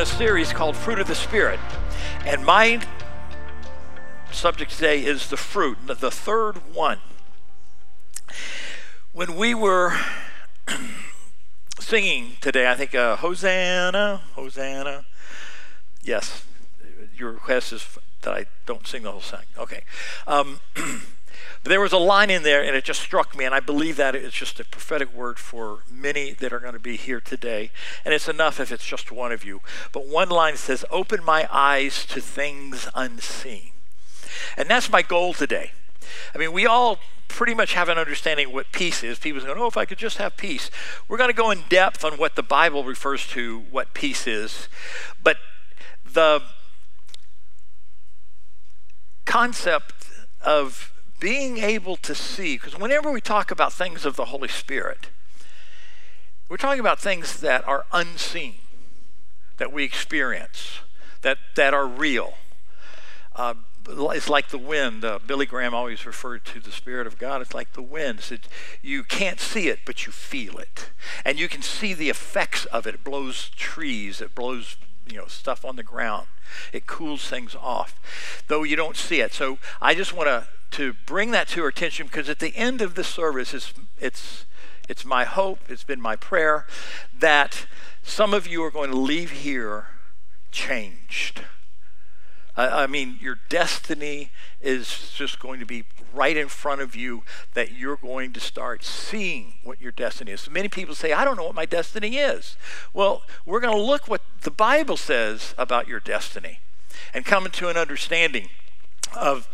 a series called Fruit of the Spirit. And my subject today is the fruit, the third one. When we were singing today, I think, uh, Hosanna, Hosanna. Yes, your request is that I don't sing the whole song. Okay. Um, But there was a line in there, and it just struck me, and I believe that it's just a prophetic word for many that are going to be here today. And it's enough if it's just one of you. But one line says, Open my eyes to things unseen. And that's my goal today. I mean, we all pretty much have an understanding what peace is. People go, oh, if I could just have peace. We're going to go in depth on what the Bible refers to what peace is. But the concept of being able to see, because whenever we talk about things of the Holy Spirit, we're talking about things that are unseen, that we experience, that, that are real. Uh, it's like the wind. Uh, Billy Graham always referred to the Spirit of God. It's like the wind. It, you can't see it, but you feel it. And you can see the effects of it. It blows trees, it blows you know, stuff on the ground. It cools things off, though you don't see it. So I just want to to bring that to our attention because at the end of the service, it's, it's, it's my hope, it's been my prayer that some of you are going to leave here changed. I, I mean, your destiny is just going to be right in front of you that you're going to start seeing what your destiny is. So many people say, I don't know what my destiny is. Well, we're going to look what the Bible says about your destiny and come into an understanding of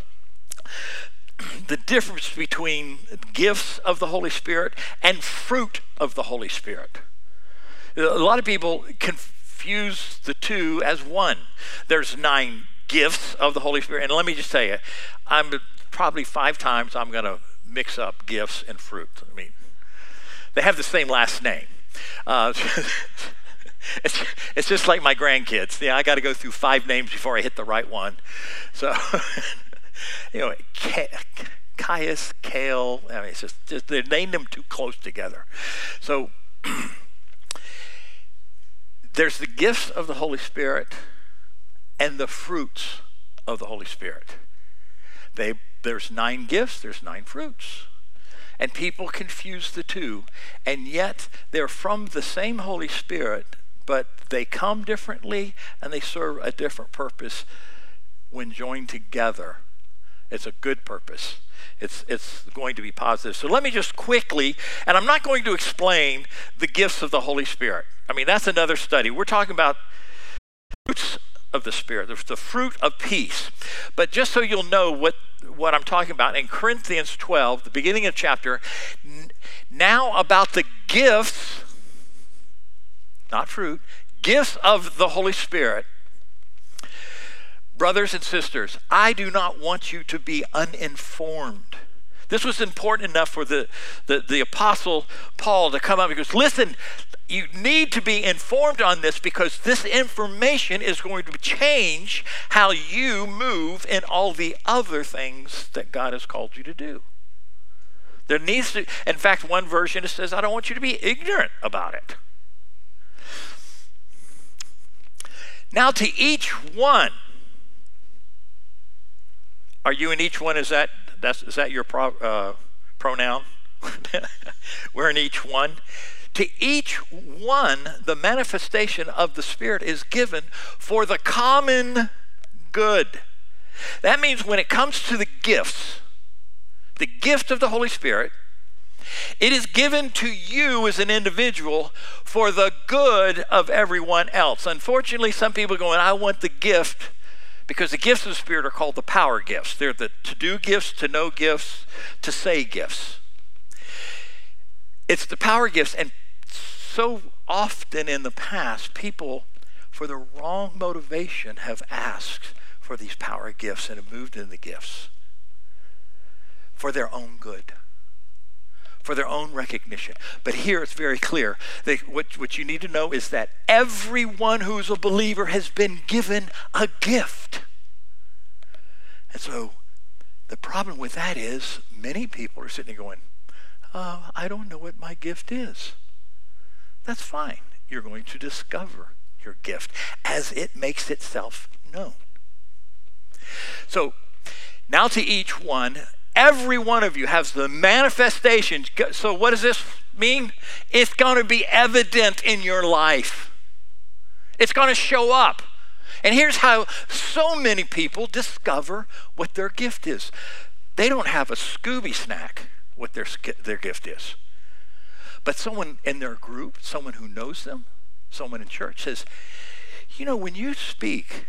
the difference between gifts of the Holy Spirit and fruit of the Holy Spirit. A lot of people confuse the two as one. There's nine gifts of the Holy Spirit. And let me just tell you, I'm probably five times I'm going to mix up gifts and fruit. I mean, they have the same last name. Uh, it's, it's just like my grandkids. Yeah, I got to go through five names before I hit the right one. So you know, Caius, Kale. I mean, it's just, just they named them too close together. So there's the gifts of the Holy Spirit and the fruits of the Holy Spirit. They, there's nine gifts, there's nine fruits. And people confuse the two. And yet they're from the same Holy Spirit, but they come differently and they serve a different purpose when joined together it's a good purpose. It's, it's going to be positive. So let me just quickly, and I'm not going to explain the gifts of the Holy Spirit. I mean, that's another study. We're talking about fruits of the Spirit. The fruit of peace. But just so you'll know what, what I'm talking about, in Corinthians 12, the beginning of chapter, now about the gifts, not fruit, gifts of the Holy Spirit Brothers and sisters, I do not want you to be uninformed. This was important enough for the, the, the apostle Paul to come up and goes, listen, you need to be informed on this because this information is going to change how you move in all the other things that God has called you to do. There needs to, in fact, one version says, I don't want you to be ignorant about it. Now, to each one, are you in each one? Is that that's is that your pro, uh, pronoun? We're in each one. To each one, the manifestation of the Spirit is given for the common good. That means when it comes to the gifts, the gift of the Holy Spirit, it is given to you as an individual for the good of everyone else. Unfortunately, some people are going, I want the gift because the gifts of the Spirit are called the power gifts. They're the to do gifts, to know gifts, to say gifts. It's the power gifts. And so often in the past, people, for the wrong motivation, have asked for these power gifts and have moved in the gifts for their own good for their own recognition. But here it's very clear. what, what you need to know is that everyone who's a believer has been given a gift. And so the problem with that is many people are sitting there going, uh, I don't know what my gift is. That's fine. You're going to discover your gift as it makes itself known. So now to each one, every one of you has the manifestation. So what does this mean? It's going to be evident in your life. It's going to show up. And here's how so many people discover what their gift is. They don't have a Scooby snack what their, their gift is. But someone in their group, someone who knows them, someone in church says, you know, when you speak,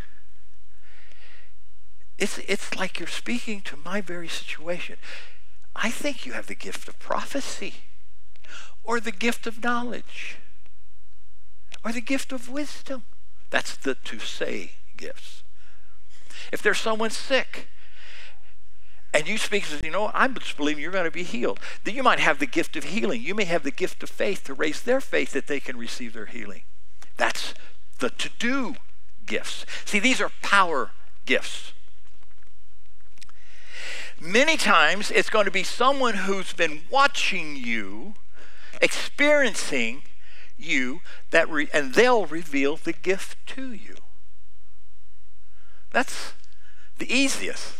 it's, it's like you're speaking to my very situation. I think you have the gift of prophecy or the gift of knowledge or the gift of wisdom. That's the to say gifts. If there's someone sick, and you speak and say, you know, I'm just believing you're going to be healed. Then you might have the gift of healing. You may have the gift of faith to raise their faith that they can receive their healing. That's the to do gifts. See, these are power gifts. Many times it's going to be someone who's been watching you, experiencing you, that re- and they'll reveal the gift to you. That's the easiest.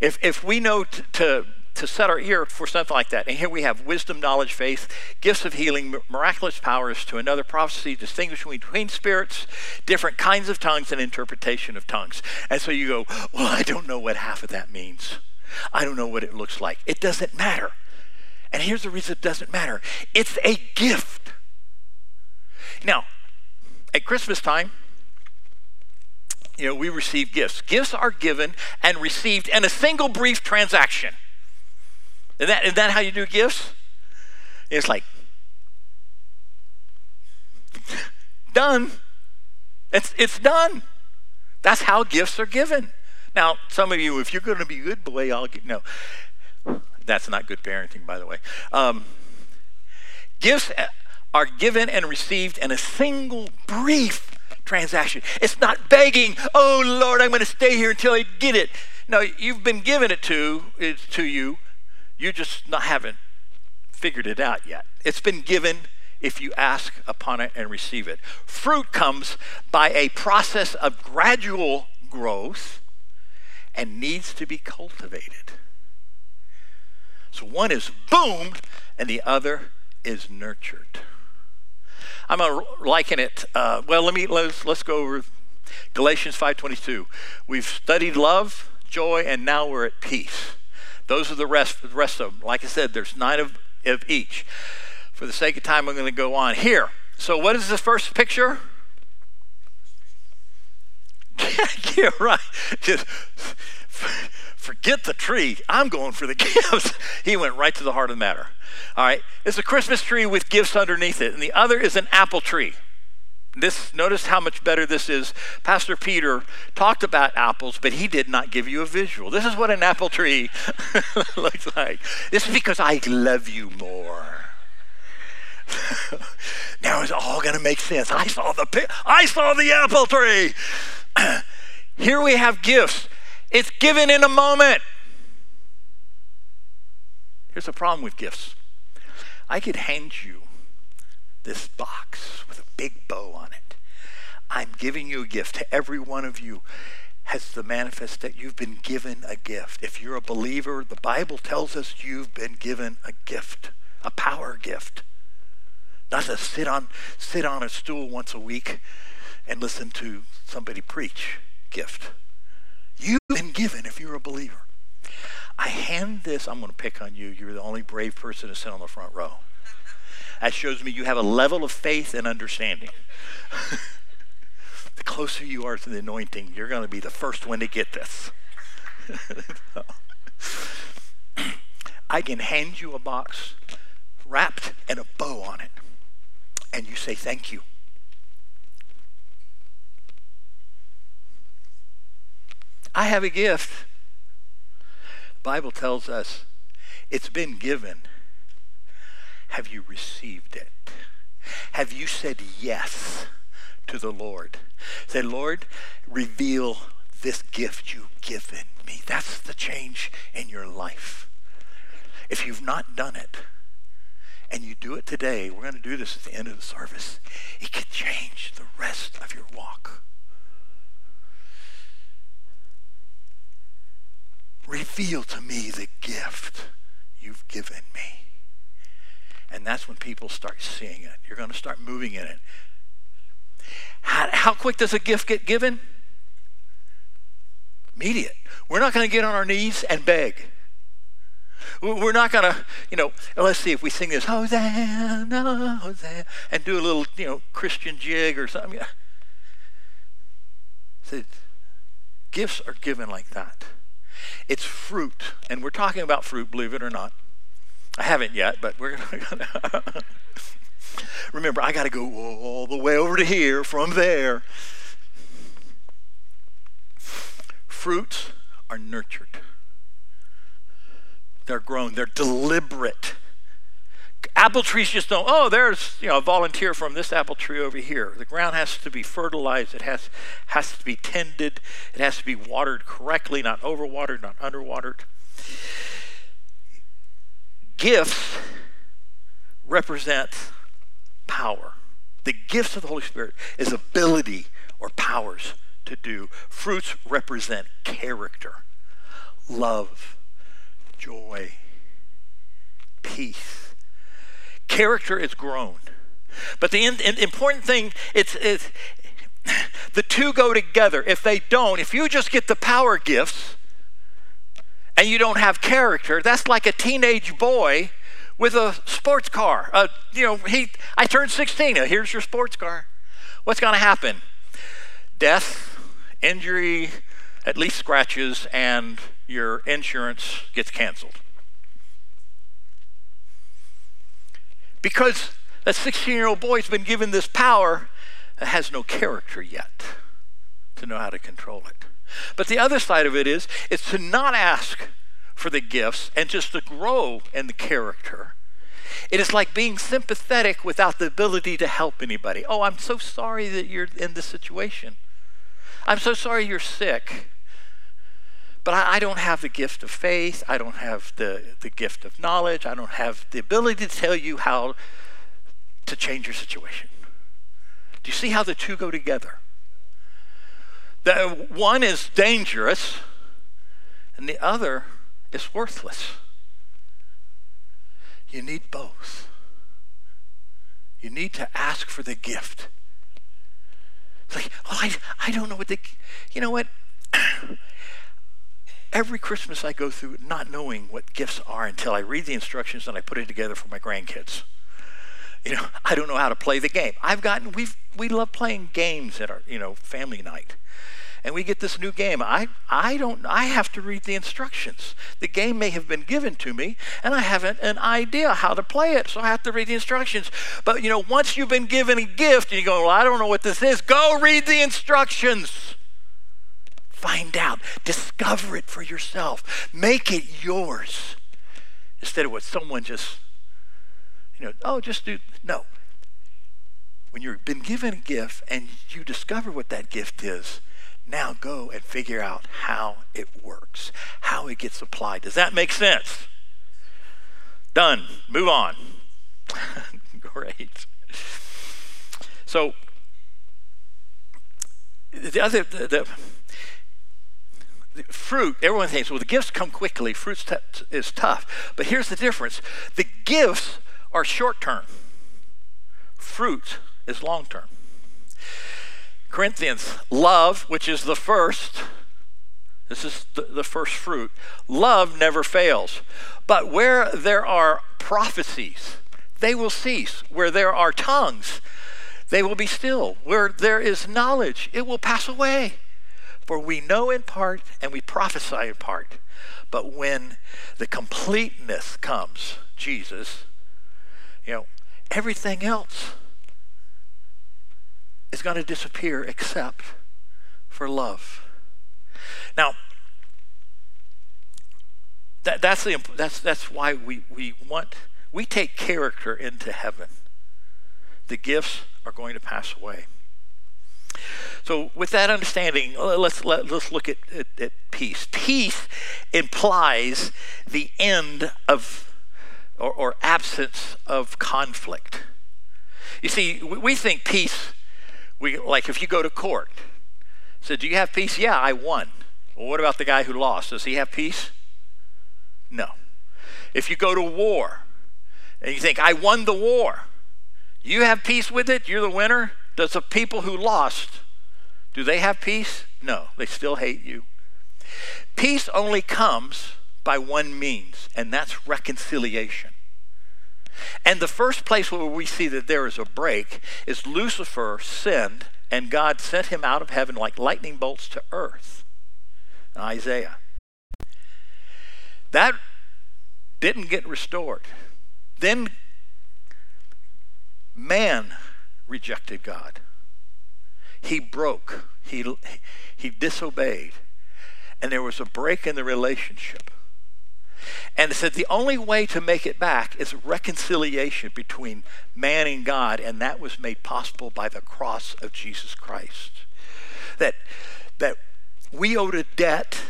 If, if we know t- to, to set our ear for something like that, and here we have wisdom, knowledge, faith, gifts of healing, miraculous powers to another prophecy, distinguishing between spirits, different kinds of tongues, and interpretation of tongues. And so you go, well, I don't know what half of that means. I don't know what it looks like. It doesn't matter. And here's the reason it doesn't matter it's a gift. Now, at Christmas time, you know, we receive gifts. Gifts are given and received in a single brief transaction. Is that, is that how you do gifts? It's like, done. It's, it's done. That's how gifts are given. Now, some of you, if you're going to be good boy, I'll get, no. That's not good parenting, by the way. Um, gifts are given and received in a single brief transaction. It's not begging, oh Lord, I'm going to stay here until I get it. No, you've been given it to, it to you. You just not haven't figured it out yet. It's been given if you ask upon it and receive it. Fruit comes by a process of gradual growth and needs to be cultivated. So one is boomed and the other is nurtured. I'm to liken it. Uh, well, let me let's let's go over Galatians 5:22. We've studied love, joy, and now we're at peace. Those are the rest the rest of them. Like I said, there's nine of, of each. For the sake of time, I'm going to go on here. So, what is the first picture? yeah, right. Just forget the tree. I'm going for the gifts. he went right to the heart of the matter. All right, it's a Christmas tree with gifts underneath it, and the other is an apple tree. This notice how much better this is. Pastor Peter talked about apples, but he did not give you a visual. This is what an apple tree looks like. This is because I love you more. now it's all going to make sense. I saw the I saw the apple tree. Here we have gifts. It's given in a moment. Here's the problem with gifts. I could hand you this box with a big bow on it. I'm giving you a gift to every one of you has the manifest that you've been given a gift. If you're a believer, the Bible tells us you've been given a gift, a power gift. Not to sit on sit on a stool once a week and listen to somebody preach gift. You've been given if you're a believer. I hand this, I'm going to pick on you. You're the only brave person to sit on the front row. That shows me you have a level of faith and understanding. the closer you are to the anointing, you're going to be the first one to get this. I can hand you a box wrapped and a bow on it, and you say thank you. I have a gift. Bible tells us it's been given. Have you received it? Have you said yes to the Lord? Say, Lord, reveal this gift you've given me. That's the change in your life. If you've not done it, and you do it today, we're going to do this at the end of the service, it can change the rest of your walk. Reveal to me the gift you've given me. And that's when people start seeing it. You're going to start moving in it. How, how quick does a gift get given? Immediate. We're not going to get on our knees and beg. We're not going to, you know, let's see if we sing this, Hosanna, Hosanna, and do a little, you know, Christian jig or something. The gifts are given like that. It's fruit, and we're talking about fruit, believe it or not. I haven't yet, but we're going to. Remember, I got to go all the way over to here from there. Fruits are nurtured. They're grown. They're deliberate. Apple trees just don't, oh, there's you know, a volunteer from this apple tree over here. The ground has to be fertilized. It has, has to be tended. It has to be watered correctly, not overwatered, not underwatered. Gifts represent power. The gifts of the Holy Spirit is ability or powers to do. Fruits represent character, love, joy, peace. Character is grown. But the in, in, important thing, it's, it's the two go together. If they don't, if you just get the power gifts and you don't have character, that's like a teenage boy with a sports car. Uh, you know, he, I turned 16. Here's your sports car. What's going to happen? Death, injury, at least scratches, and your insurance gets canceled. Because that 16 year old boy's been given this power that has no character yet to know how to control it. But the other side of it it's is to not ask for the gifts and just to grow in the character. It is like being sympathetic without the ability to help anybody. Oh, I'm so sorry that you're in this situation. I'm so sorry you're sick. But I, I, don't have the gift of faith. I don't have the, the gift of knowledge. I don't have the ability to tell you how to change your situation. Do you see how the two go together? One is dangerous, and the other is worthless. You need both. You need to ask for the gift. It's like, well, I, I don't know what the, you know what? Every Christmas I go through not knowing what gifts are until I read the instructions and I put it together for my grandkids. You know, I don't know how to play the game. I've gotten, we've, we love playing games at our, you know, family night and we get this new game. I, I don't, I have to read the instructions. The game may have been given to me, and I haven't an idea how to play it, so I have to read the instructions. But you know, once you've been given a gift and you go, well, I don't know what this is, go read the instructions. Find out, discover it for yourself, make it yours instead of what someone just, you know, oh, just do. No. When you've been given a gift and you discover what that gift is, now go and figure out how it works, how it gets applied. Does that make sense? Done. Move on. Great. So, the other, the, the, fruit, everyone thinks, well, the gifts come quickly, fruit t- is tough. But here's the difference the gifts are short term, fruit is long term. Corinthians, love, which is the first, this is the, the first fruit, love never fails. But where there are prophecies, they will cease. Where there are tongues, they will be still. Where there is knowledge, it will pass away. For we know in part and we prophesy in part. But when the completeness comes, Jesus, you know, everything else is going to disappear except for love. Now, that, that's, the, that's, that's why we, we want, we take character into heaven. The gifts are going to pass away. So, with that understanding, let's, let, let us look at, at, at peace. Peace implies the end of or, or absence of conflict. You see, we think peace, we, like if you go to court, so do you have peace? Yeah, I won. Well, what about the guy who lost? Does he have peace? No. If you go to war and you think, I won the war, you have peace with it? You're the winner? Does the people who lost, do they have peace? No, they still hate you. Peace only comes by one means, and that's reconciliation. And the first place where we see that there is a break is Lucifer sinned, and God sent him out of heaven like lightning bolts to earth. Isaiah. That didn't get restored. Then man rejected God. He broke. He, he disobeyed. And there was a break in the relationship. And it said the only way to make it back is reconciliation between man and God, and that was made possible by the cross of Jesus Christ. That, that we owed a debt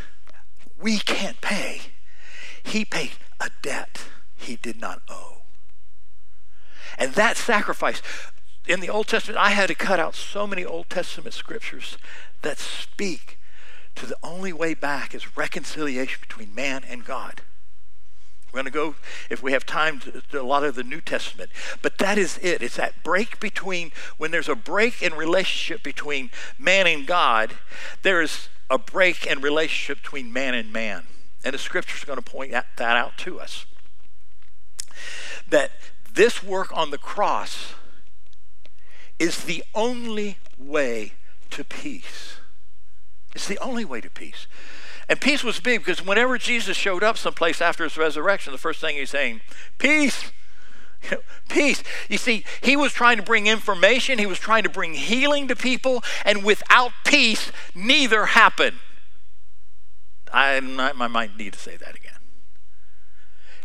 we can't pay. He paid a debt he did not owe. And that sacrifice, in the Old Testament, I had to cut out so many Old Testament scriptures that speak to the only way back is reconciliation between man and God. We're going to go, if we have time, to, to, a lot of the New Testament. But that is it. It's that break between, when there's a break in relationship between man and God, there is a break in relationship between man and man. And the scripture is going to point that, that out to us. That this work on the cross is the only way to peace. It's the only way to peace. And peace was big because whenever Jesus showed up someplace after his resurrection, the first thing he's saying, peace. Peace. You see, he was trying to bring information, he was trying to bring healing to people, and without peace, neither happened. I, I might need to say that again.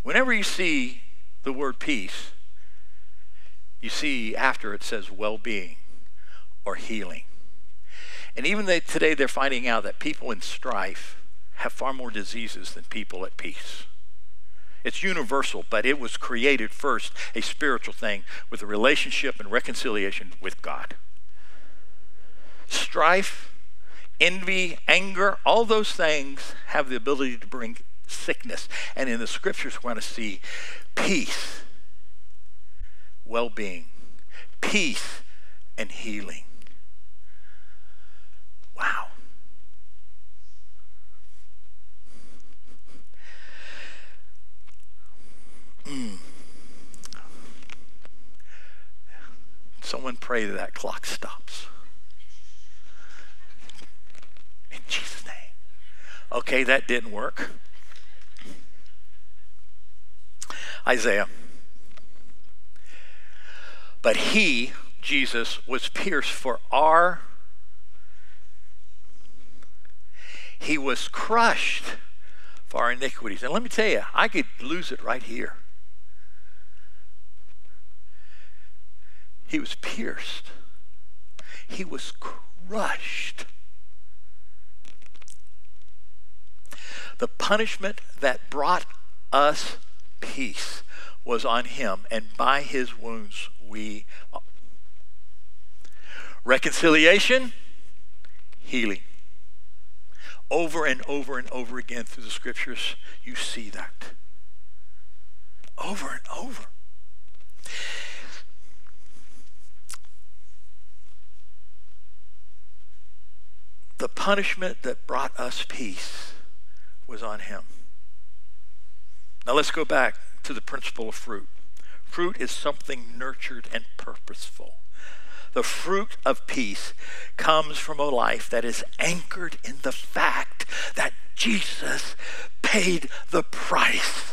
Whenever you see the word peace, you see after it says well being or healing. And even today, they're finding out that people in strife have far more diseases than people at peace. It's universal, but it was created first, a spiritual thing, with a relationship and reconciliation with God. Strife, envy, anger, all those things have the ability to bring sickness. And in the scriptures, we're going to see peace, well being, peace, and healing. Wow. Mm. Someone pray that that clock stops. In Jesus' name. Okay, that didn't work. Isaiah. But he, Jesus, was pierced for our he was crushed for our iniquities. And let me tell you, I could lose it right here. He was pierced. He was crushed. The punishment that brought us peace was on him, and by his wounds we. Reconciliation, healing. Over and over and over again through the scriptures, you see that. Over and over. The punishment that brought us peace was on him. Now let's go back to the principle of fruit. Fruit is something nurtured and purposeful. The fruit of peace comes from a life that is anchored in the fact that Jesus paid the price.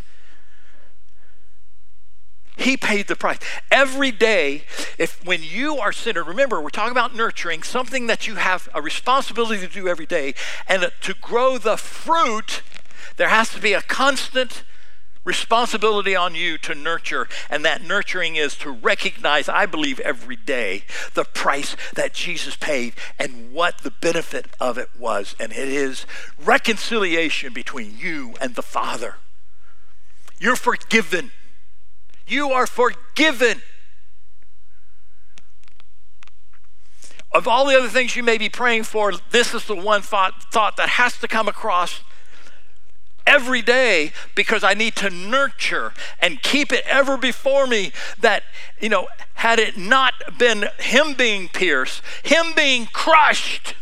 He paid the price. Every day, if when you are centered, remember, we're talking about nurturing, something that you have a responsibility to do every day, and to grow the fruit, there has to be a constant responsibility on you to nurture, and that nurturing is to recognize, I believe, every day the price that Jesus paid and what the benefit of it was. And it is reconciliation between you and the Father. You're forgiven. You are forgiven. Of all the other things you may be praying for, this is the one thought, thought that has to come across every day because I need to nurture and keep it ever before me that, you know, had it not been Him being pierced, Him being crushed,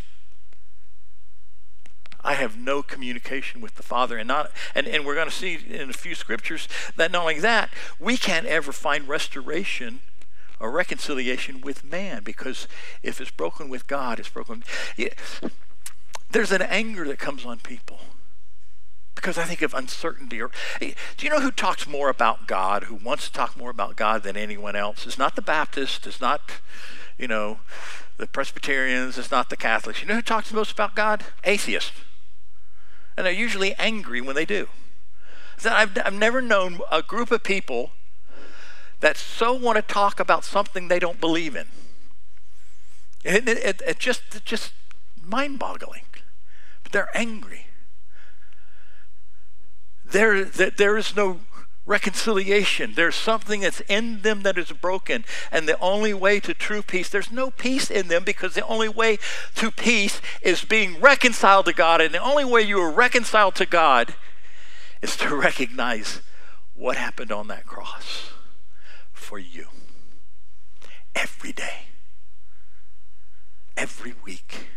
I have no communication with the Father. And not and, and we're going to see in a few scriptures that only that, we can't ever find restoration or reconciliation with man because if it's broken with God, it's broken. There's an anger that comes on people because I think of uncertainty. Or do you know who talks more about God? Who wants to talk more about God than anyone else? It's not the Baptist. It's not, you know, the Presbyterians. It's not the Catholics. You know who talks the most about God? Atheists, and they're usually angry when they do. I've, I've never known a group of people that so want to talk about something they don't believe in. It, it, it, just, it's just mind-boggling. But they're angry. There, there is no reconciliation. There's something that's in them that is broken. And the only way to true peace, there's no peace in them because the only way to peace is being reconciled to God. And the only way you are reconciled to God is to recognize what happened on that cross for you every day, every week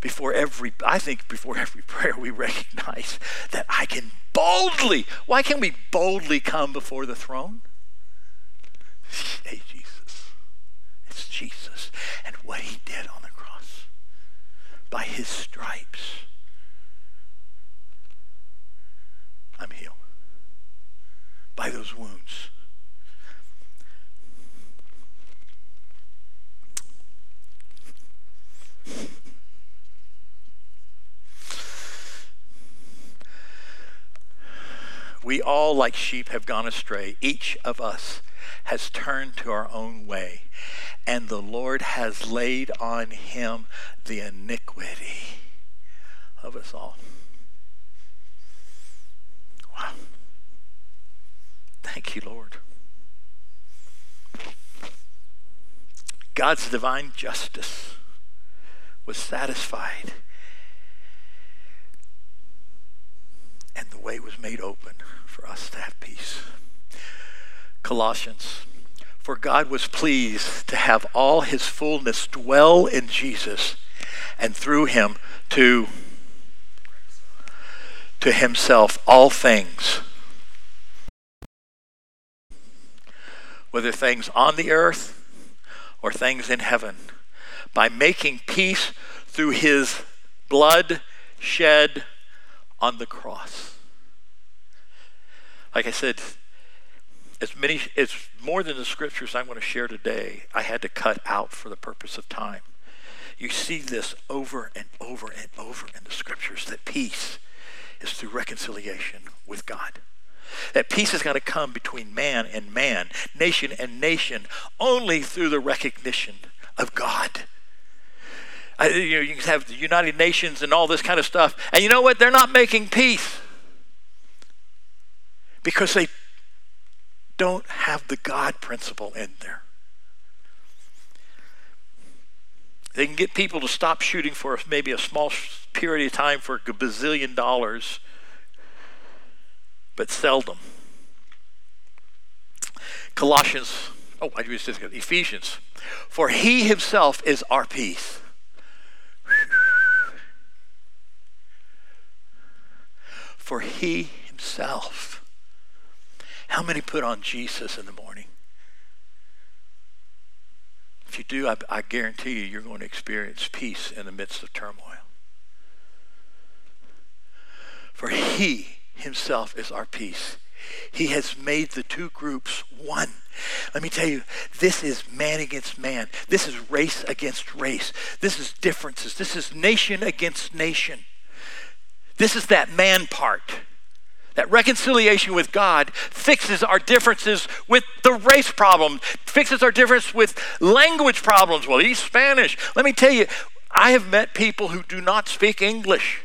before every, I think before every prayer, we recognize that I can boldly, why can't we boldly come before the throne? Hey, Jesus. It's Jesus and what he did on the cross. By his stripes, I'm healed. By those wounds. We all, like sheep, have gone astray. Each of us has turned to our own way, and the Lord has laid on him the iniquity of us all. Wow. Thank you, Lord. God's divine justice was satisfied, and the way was made open for us to have peace. Colossians. For God was pleased to have all his fullness dwell in Jesus and through him to to himself all things whether things on the earth or things in heaven by making peace through his blood shed on the cross like I said, as many, it's more than the scriptures I'm going to share today. I had to cut out for the purpose of time. You see this over and over and over in the scriptures that peace is through reconciliation with God. That peace is going to come between man and man, nation and nation, only through the recognition of God. You, know, you have the United Nations and all this kind of stuff, and you know what? They're not making peace because they don't have the God principle in there. They can get people to stop shooting for maybe a small period of time for a bazillion dollars, but seldom. Colossians, oh, I just Ephesians. For he himself is our peace. For he himself how many put on Jesus in the morning? If you do, I, I guarantee you, you're going to experience peace in the midst of turmoil. For he himself is our peace. He has made the two groups one. Let me tell you, this is man against man. This is race against race. This is differences. This is nation against nation. This is that man part. That reconciliation with God fixes our differences with the race problem, fixes our difference with language problems. Well, he's Spanish. Let me tell you, I have met people who do not speak English.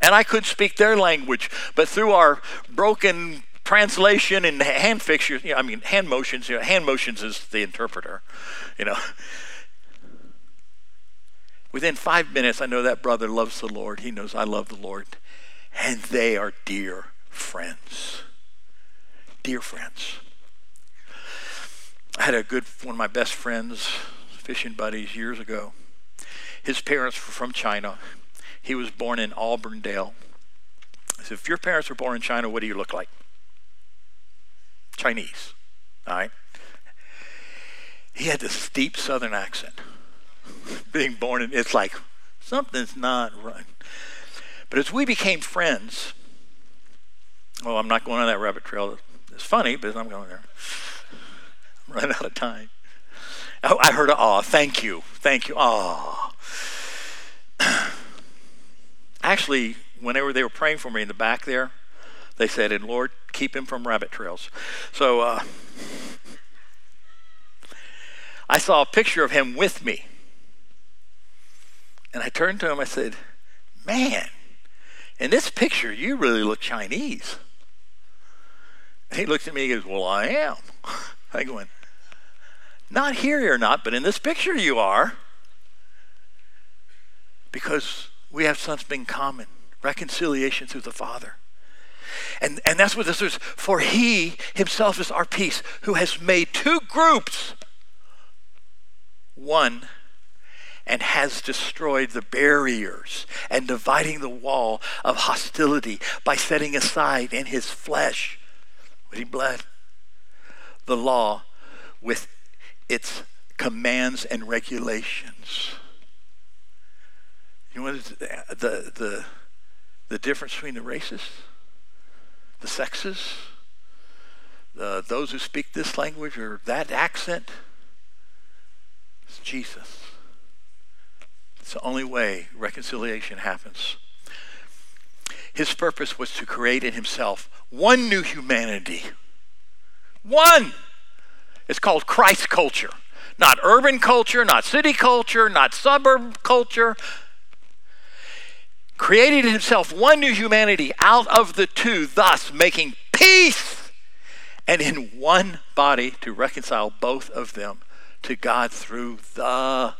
And I could speak their language, but through our broken translation and hand fixtures. You know, I mean, hand motions. You know, hand motions is the interpreter. You know. Within five minutes, I know that brother loves the Lord. He knows I love the Lord. And they are dear friends. Dear friends. I had a good, one of my best friends, fishing buddies years ago. His parents were from China. He was born in Auburndale. So if your parents were born in China, what do you look like? Chinese. All right? He had this deep southern accent. Being born in, it's like, something's not right. But as we became friends, oh, I'm not going on that rabbit trail. It's funny, but I'm going there. I'm running out of time. Oh, I heard a aw. Thank you. Thank you. Aw. Actually, whenever they were praying for me in the back there, they said, and Lord, keep him from rabbit trails. So uh, I saw a picture of him with me. And I turned to him, I said, Man, in this picture, you really look Chinese. And he looks at me and he goes, Well, I am. I went, Not here you're not, but in this picture you are. Because we have something common reconciliation through the Father. And, and that's what this is. For he himself is our peace, who has made two groups one and has destroyed the barriers and dividing the wall of hostility by setting aside in his flesh, when he bled, the law with its commands and regulations. You know what the, the, the, difference between the races, the sexes, those who speak this language or that accent? It's Jesus. It's the only way reconciliation happens. His purpose was to create in himself one new humanity. One! It's called Christ culture. Not urban culture, not city culture, not suburb culture, created himself one new humanity out of the two, thus making peace, and in one body to reconcile both of them to God through the.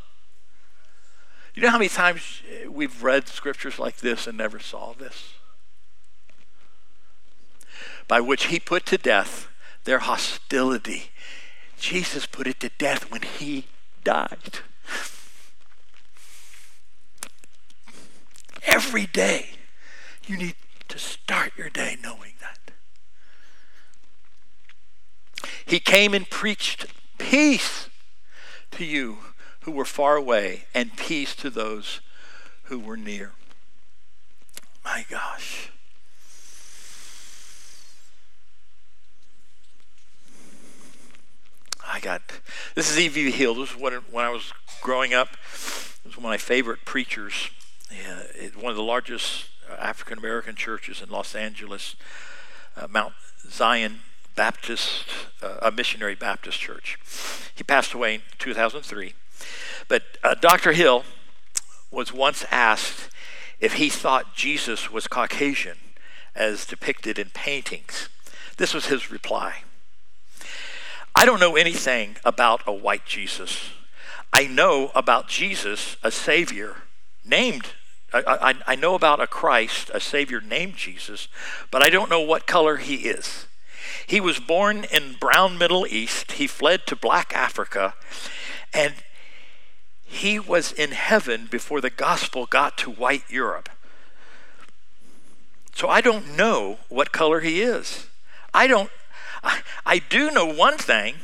You know how many times we've read scriptures like this and never saw this? By which he put to death their hostility. Jesus put it to death when he died. Every day, you need to start your day knowing that. He came and preached peace to you who were far away and peace to those who were near. My gosh. I got this is E.V. Hill. This is when, when I was growing up. This was one of my favorite preachers it, one of the largest uh, African American churches in Los Angeles, uh, Mount Zion Baptist, uh, a missionary Baptist church. He passed away in 2003. But Dr. Hill was once asked if he thought Jesus was Caucasian as depicted in paintings. This was his reply I don't know anything about a white Jesus. I know about Jesus, a Savior, named I, I, I, know about a Christ, a Savior named Jesus, but I don't know what color he is. He was born in brown Middle East. He fled to black Africa, and he was in heaven before the gospel got to white Europe. So I don't know what color he is. I don't I, I do know one thing.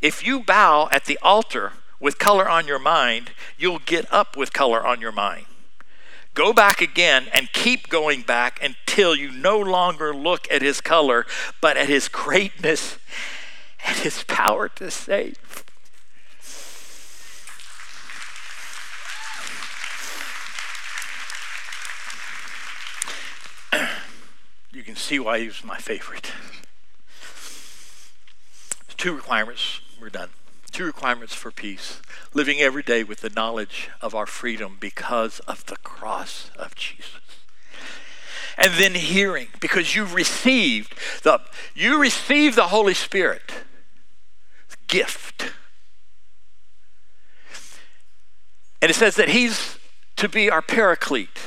If you bow at the altar with color on your mind, you'll get up with color on your mind. Go back again and keep going back until you no longer look at his color, but at his greatness and his power to save. you can see why he was my favorite. Two requirements. We're done. Two requirements for peace living every day with the knowledge of our freedom because of the cross of Jesus. and then hearing because you received the you received the Holy Spirit gift. And it says that he's to be our paraclete,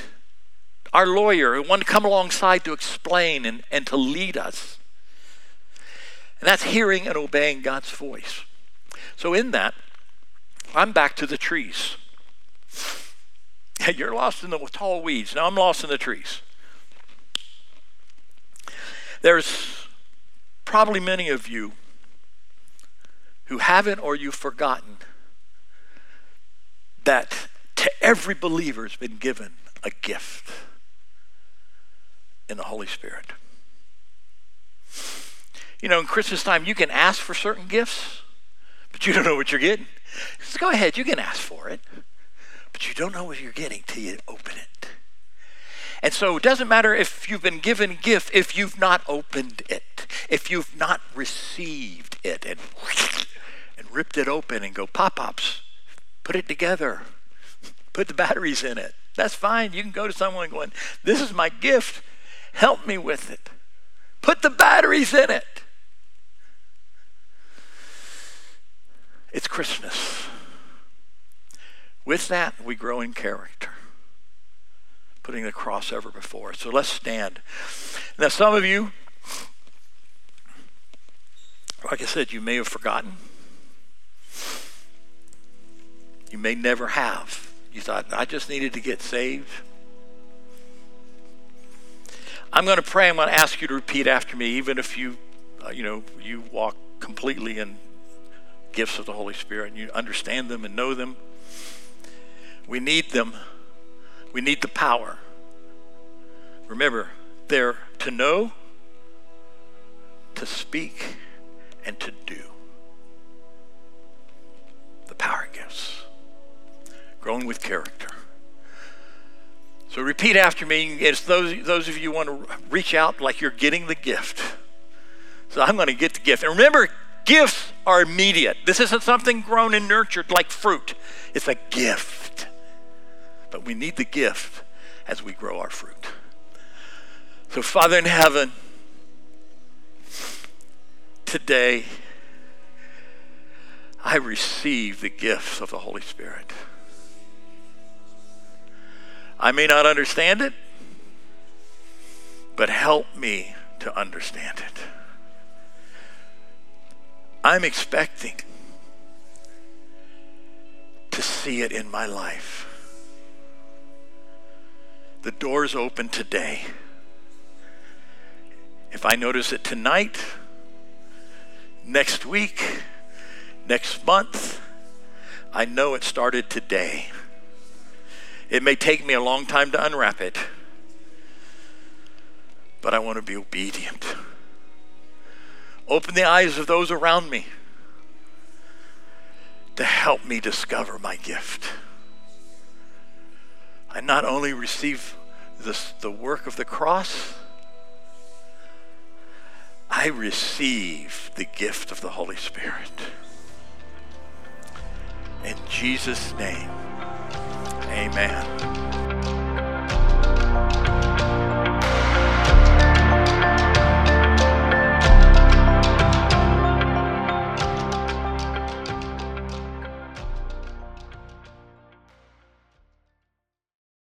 our lawyer, one to come alongside to explain and, and to lead us. And that's hearing and obeying God's voice. So, in that, I'm back to the trees. You're lost in the tall weeds. Now I'm lost in the trees. There's probably many of you who haven't or you've forgotten that to every believer has been given a gift in the Holy Spirit. You know, in Christmas time, you can ask for certain gifts, you don't know what you're getting. So go ahead, you can ask for it, but you don't know what you're getting till you open it. And so it doesn't matter if you've been given a gift if you've not opened it, if you've not received it and, and ripped it open and go, pop pops, put it together, put the batteries in it. That's fine. You can go to someone going, This is my gift. Help me with it. Put the batteries in it. It's Christmas. With that, we grow in character, putting the cross ever before. So let's stand. Now, some of you, like I said, you may have forgotten. You may never have. You thought, I just needed to get saved. I'm going to pray. I'm going to ask you to repeat after me, even if you, uh, you know, you walk completely in gifts of the Holy Spirit and you understand them and know them. We need them. We need the power. Remember, they're to know, to speak, and to do. The power gifts. Growing with character. So repeat after me. It's those, those of you who want to reach out like you're getting the gift. So I'm going to get the gift. And remember, Gifts are immediate. This isn't something grown and nurtured like fruit, it's a gift. But we need the gift as we grow our fruit. So, Father in heaven, today I receive the gifts of the Holy Spirit. I may not understand it, but help me to understand it. I'm expecting to see it in my life. The door's open today. If I notice it tonight, next week, next month, I know it started today. It may take me a long time to unwrap it, but I want to be obedient. Open the eyes of those around me to help me discover my gift. I not only receive this, the work of the cross, I receive the gift of the Holy Spirit. In Jesus' name, amen.